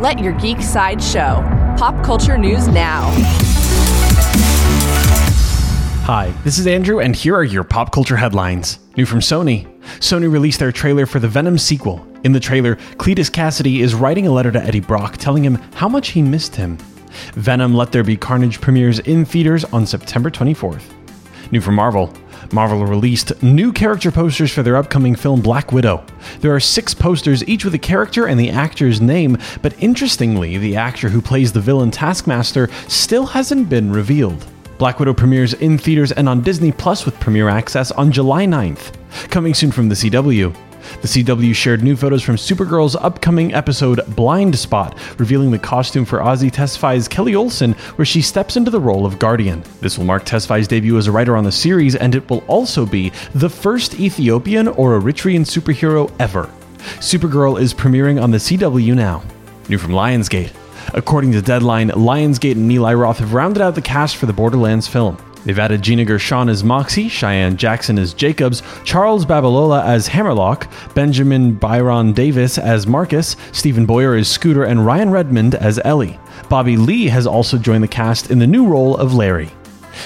Let your geek side show. Pop culture news now. Hi, this is Andrew, and here are your pop culture headlines. New from Sony. Sony released their trailer for the Venom sequel. In the trailer, Cletus Kasady is writing a letter to Eddie Brock telling him how much he missed him. Venom Let There Be Carnage premieres in theaters on September 24th. New from Marvel. Marvel released new character posters for their upcoming film Black Widow. There are six posters, each with a character and the actor's name, but interestingly, the actor who plays the villain Taskmaster still hasn't been revealed. Black Widow premieres in theaters and on Disney Plus with premiere access on July 9th. Coming soon from the CW. The CW shared new photos from Supergirl's upcoming episode Blind Spot, revealing the costume for Azie Tesfai's Kelly Olsen, where she steps into the role of Guardian. This will mark Tesfaye's debut as a writer on the series, and it will also be the first Ethiopian or Eritrean superhero ever. Supergirl is premiering on the CW now. New from Lionsgate. According to Deadline, Lionsgate and Eli Roth have rounded out the cast for the Borderlands film. They've added Gina Gershon as Moxxi, Cheyenne Jackson as Jakobs, Charles Babalola as Hammerlock, Benjamin Byron Davis as Marcus, Steven Boyer as Scooter, and Ryann Redmond as Ellie. Bobby Lee has also joined the cast in the new role of Larry.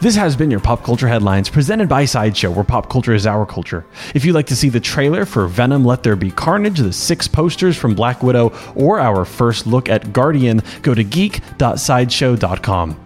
This has been your Pop Culture Headlines presented by Sideshow, where pop culture is our culture. If you'd like to see the trailer for Venom Let There Be Carnage, the six posters from Black Widow, or our first look at Guardian, go to geek.sideshow.com.